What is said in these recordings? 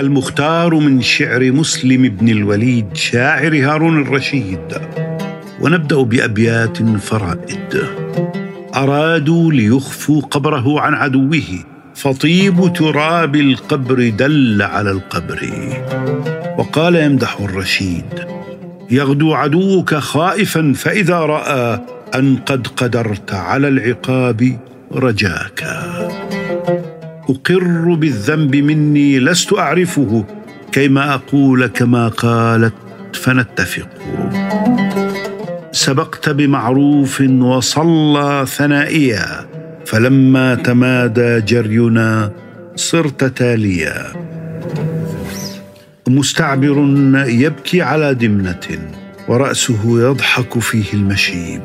المختار من شعر مسلم بن الوليد شاعر هارون الرشيد. ونبدأ بأبيات فرائد. أرادوا ليخفوا قبره عن عدوه. فطيب تراب القبر دل على القبر. وقال يمدح الرشيد يغدو عدوك خائفا فإذا رأى أن قد قدرت على العقاب رجاك. أقر بالذنب مني لست أعرفه كيما أقول كما قالت فنتفق. سبقت بمعروف وصلى ثنائيا فلما تمادى جرينا صرت تاليا. مستعبر يبكي على دمنة ورأسه يضحك فيه المشيب.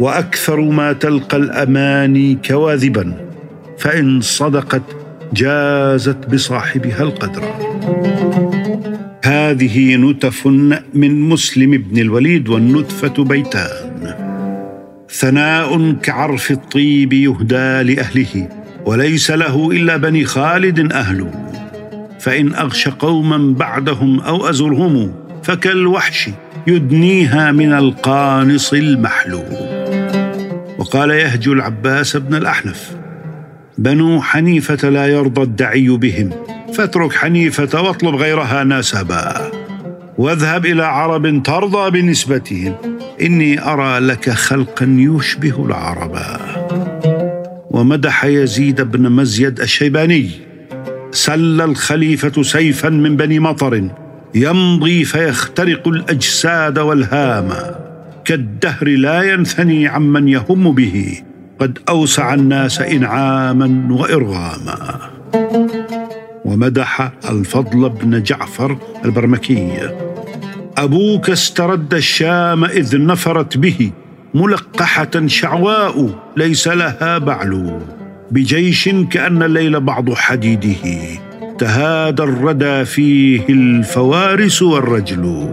وأكثر ما تلقى الأماني كواذبا. فإن صدقت جازت بصاحبها القدر. هذه نتف من مسلم بن الوليد والنتفة بيتان. ثناء كعرف الطيب يهدى لأهله وليس له إلا بني خالد اهله فإن أغش قوما بعدهم أو أزرهم فكالوحش يدنيها من القانص المحلول. وقال يهجو العباس بن الأحنف بنو حنيفة لا يرضى الدعي بهم فاترك حنيفة واطلب غيرها نسبا واذهب إلى عرب ترضى بنسبتهم إني أرى لك خلقا يشبه العرب. ومدح يزيد بن مزيد الشيباني سل الخليفة سيفا من بني مطر يمضي فيخترق الأجساد والهام. كالدهر لا ينثني عمن يهم به. قد أوسع الناس إنعاما وإرغاما. ومدح الفضل بن جعفر البرمكي. أبوك استرد الشام إذ نفرت به ملقحة شعواء ليس لها بعل. بجيش كأن الليل بعض حديده. تهادى الردى فيه الفوارس والرجل.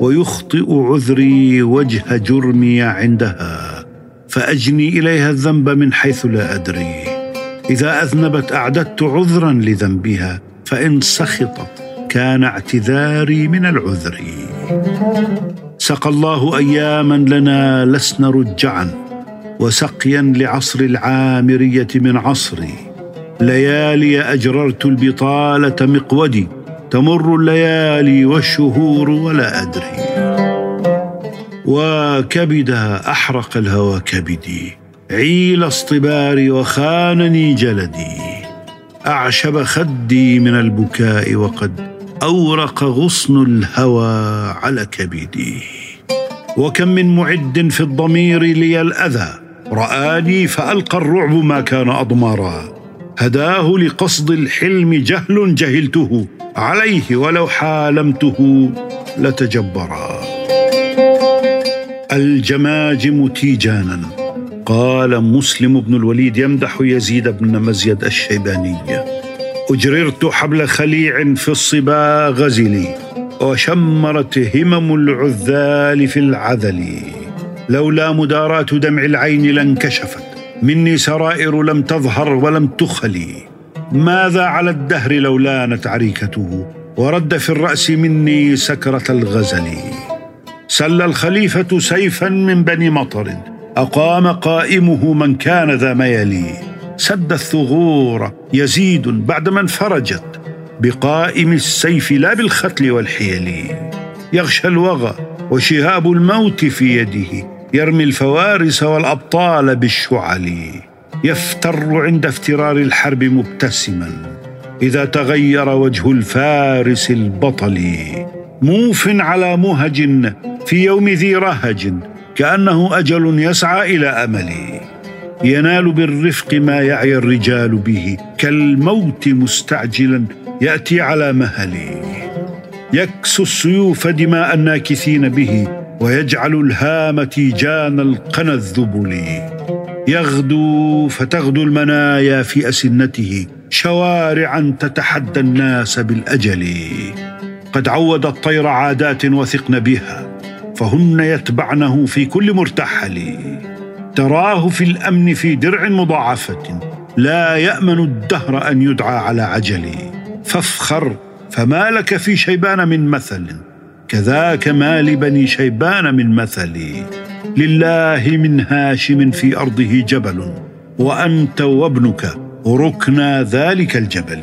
ويخطئ عذري وجه جرمي عندها. فأجني إليها الذنب من حيث لا أدري. إذا أذنبت أعددت عذرا لذنبها فإن سخطت كان اعتذاري من العذر. سقى الله اياما لنا لسن رجعا وسقيا لعصر العامرية من عصري. ليالي أجررت البطالة مقودي تمر الليالي والشهور ولا أدري. وكبدا أحرق الهوى كبدي. عيل اصطباري وخانني جلدي. أعشب خدي من البكاء وقد أورق غصن الهوى على كبدي. وكم من معد في الضمير لي الأذى. رآني فألقى الرعب ما كان أضمارا. هداه لقصد الحلم جهل جهلته. عليه ولو حالمته لتجبرا. الجماجم تيجانا. قال مسلم بن الوليد يمدح يزيد بن مزيد الشيباني. أجررت حبل خليع في الصبا غزلي وشمرت همم العذال في العذل. لولا مداراة دمع العين لانكشفت مني سرائر لم تظهر ولم تخلي. ماذا على الدهر لو لانت عريكته ورد في الرأس مني سكرة الغزل. سل الخليفة سيفا من بني مطر. أقام قائمه من كان ذا ميلي سد الثغور يزيد بعدما انفرجت بقائم السيف لا بالختل والحيل. يغشى الوغى وشهاب الموت في يده. يرمي الفوارس والأبطال بالشعل. يفتر عند افترار الحرب مبتسما. إذا تغير وجه الفارس البطل. موف على مهج في يوم ذي رهج كأنه أجل يسعى إلى أمل. ينال بالرفق ما يعي الرجال به كالموت مستعجلا يأتي على مهل. يكسو السيوف دماء الناكثين به ويجعل الهام تيجان القنا الذبل. يغدو فتغدو المنايا في أسنته شوارعا تتحدى الناس بالأجل. قد عود الطير عادات وثقن بها فهن يتبعنه في كل مرتحل. تراه في الأمن في درع مضاعفة لا يأمن الدهر أن يدعى على عجل. فافخر فما لك في شيبان من مثل؟ كذاك ما لبني شيبان من مثلي لله من هاشم في أرضه جبل وأنت وابنك ركنا ذلك الجبل.